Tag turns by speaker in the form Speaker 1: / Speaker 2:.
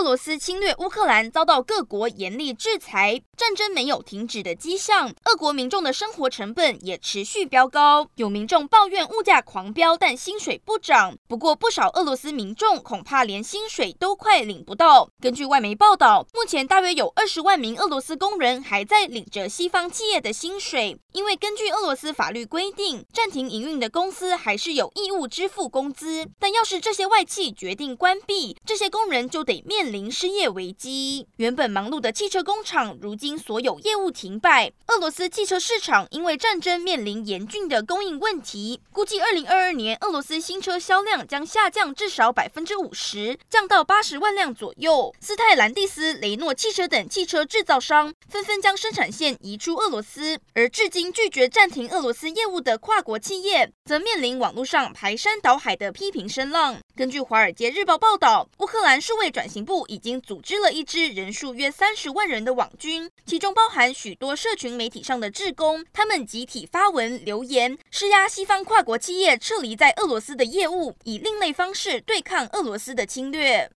Speaker 1: 俄罗斯侵略乌克兰，遭到各国严厉制裁，战争没有停止的迹象。俄国民众的生活成本也持续飙高，有民众抱怨物价狂飙，但薪水不涨。不过，不少俄罗斯民众恐怕连薪水都快领不到。根据外媒报道，目前大约有二十万名俄罗斯工人还在领着西方企业的薪水，因为根据俄罗斯法律规定，暂停营运的公司还是有义务支付工资。但要是这些外企决定关闭，这些工人就得面临。失业危机，原本忙碌的汽车工厂，如今所有业务停摆。俄罗斯汽车市场因为战争面临严峻的供应问题，估计二零二二年俄罗斯新车销量将下降至少百分之五十，降到八十万辆左右。斯泰兰蒂斯、雷诺汽车等汽车制造商纷纷将生产线移出俄罗斯，而至今拒绝暂停俄罗斯业务的跨国企业，则面临网络上排山倒海的批评声浪。根据《华尔街日报》报道，乌克兰数位转型部已经组织了一支人数约三十万人的网军，其中包含许多社群媒体上的志工，他们集体发文留言，施压西方跨国企业撤离在俄罗斯的业务，以另类方式对抗俄罗斯的侵略。